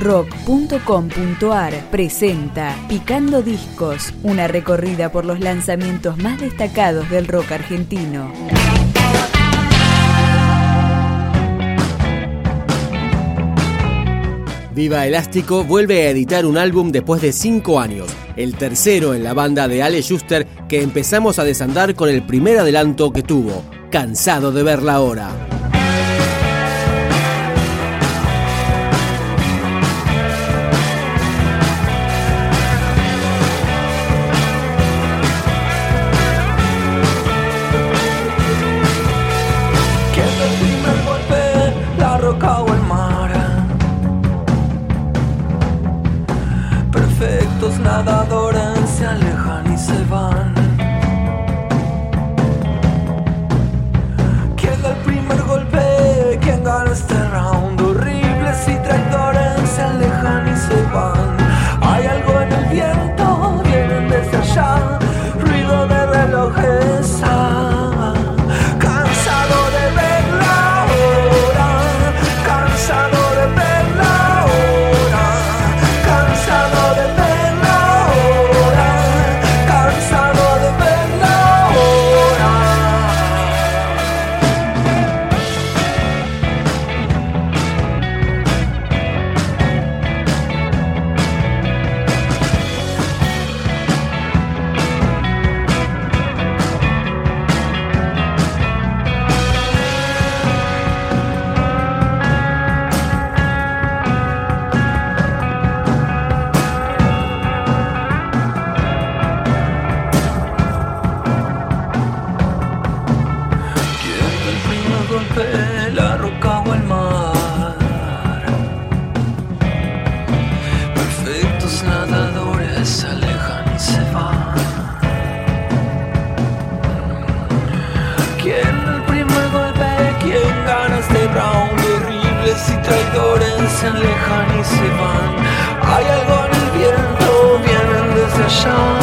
rock.com.ar presenta Picando Discos, una recorrida por los lanzamientos más destacados del rock argentino. Viva Elástico vuelve a editar un álbum después de cinco años, el tercero en la banda de Ale Schuster que empezamos a desandar con el primer adelanto que tuvo, Cansado de verla ahora. Alejan y se van. Hay algo en el viento, vienen desde allá.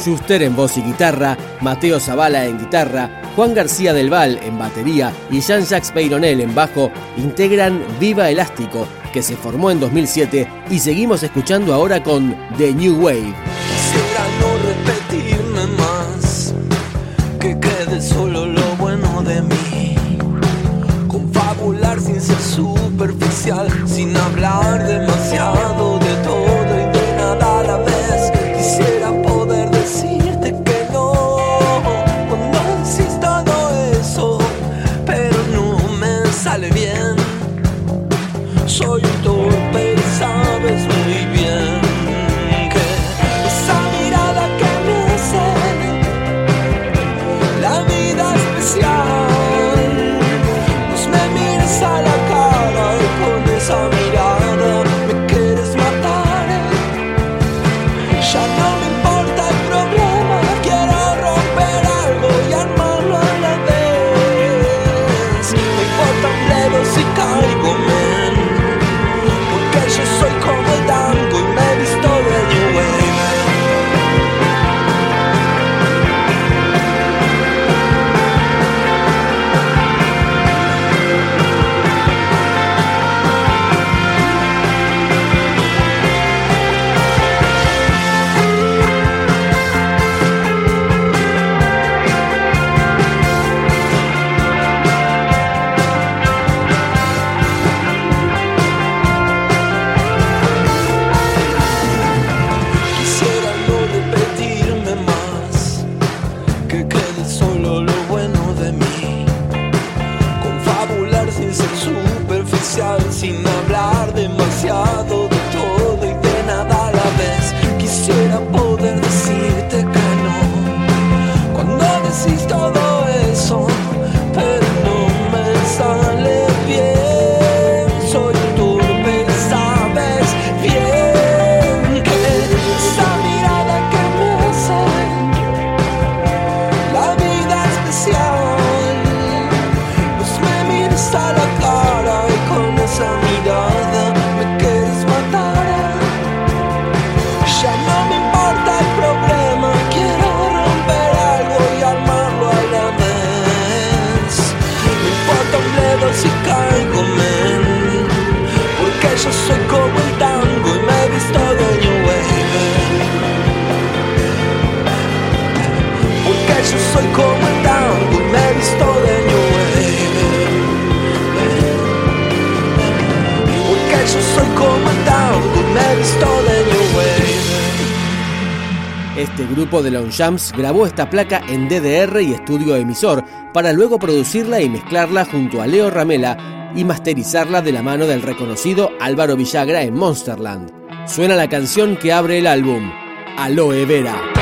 Schuster en voz y guitarra, Mateo Zavala en guitarra, Juan García del Val en batería y Jean-Jacques Peyronel en bajo integran Viva Elástico, que se formó en 2007 y seguimos escuchando ahora con The New Wave. no repetirme más, que quede solo lo bueno de mí. Confabular sin ser superficial, sin hablar demasiado solo lo bueno de mí. Confabular sin ser superficial, sin hablar demasiado. Este grupo de Jams grabó esta placa en DDR y estudio emisor para luego producirla y mezclarla junto a Leo Ramela y masterizarla de la mano del reconocido Álvaro Villagra en Monsterland. Suena la canción que abre el álbum, Aloe Vera.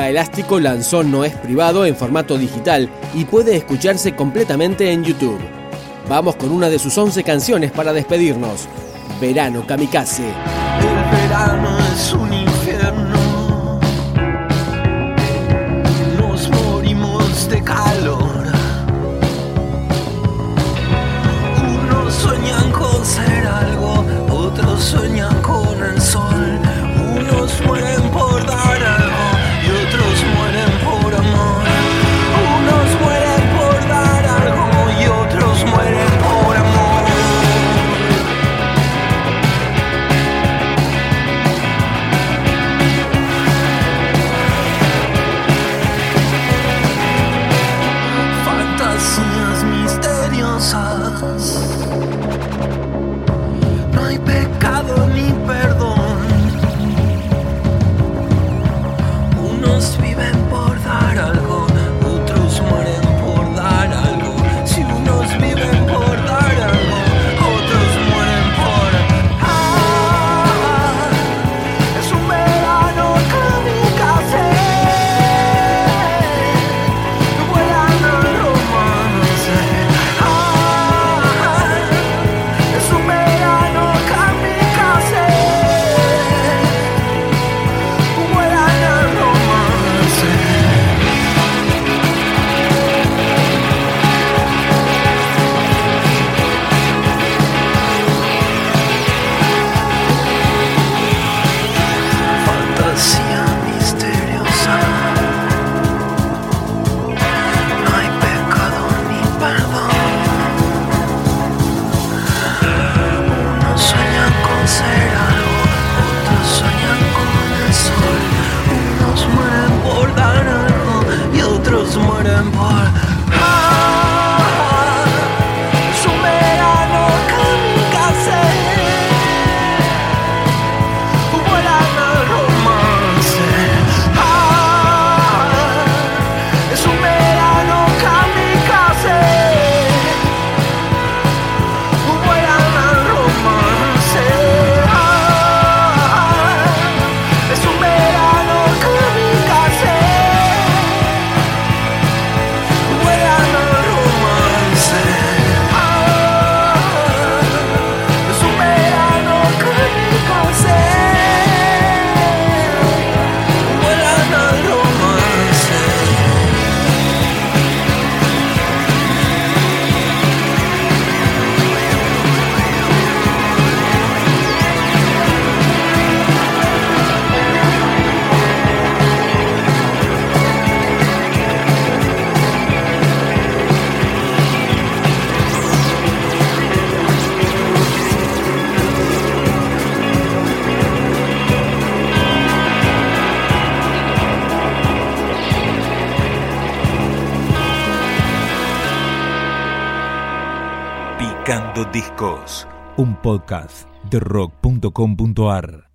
Elástico lanzó No es privado en formato digital y puede escucharse completamente en YouTube. Vamos con una de sus 11 canciones para despedirnos. Verano Kamikaze. El verano es un podcast de rock.com.ar.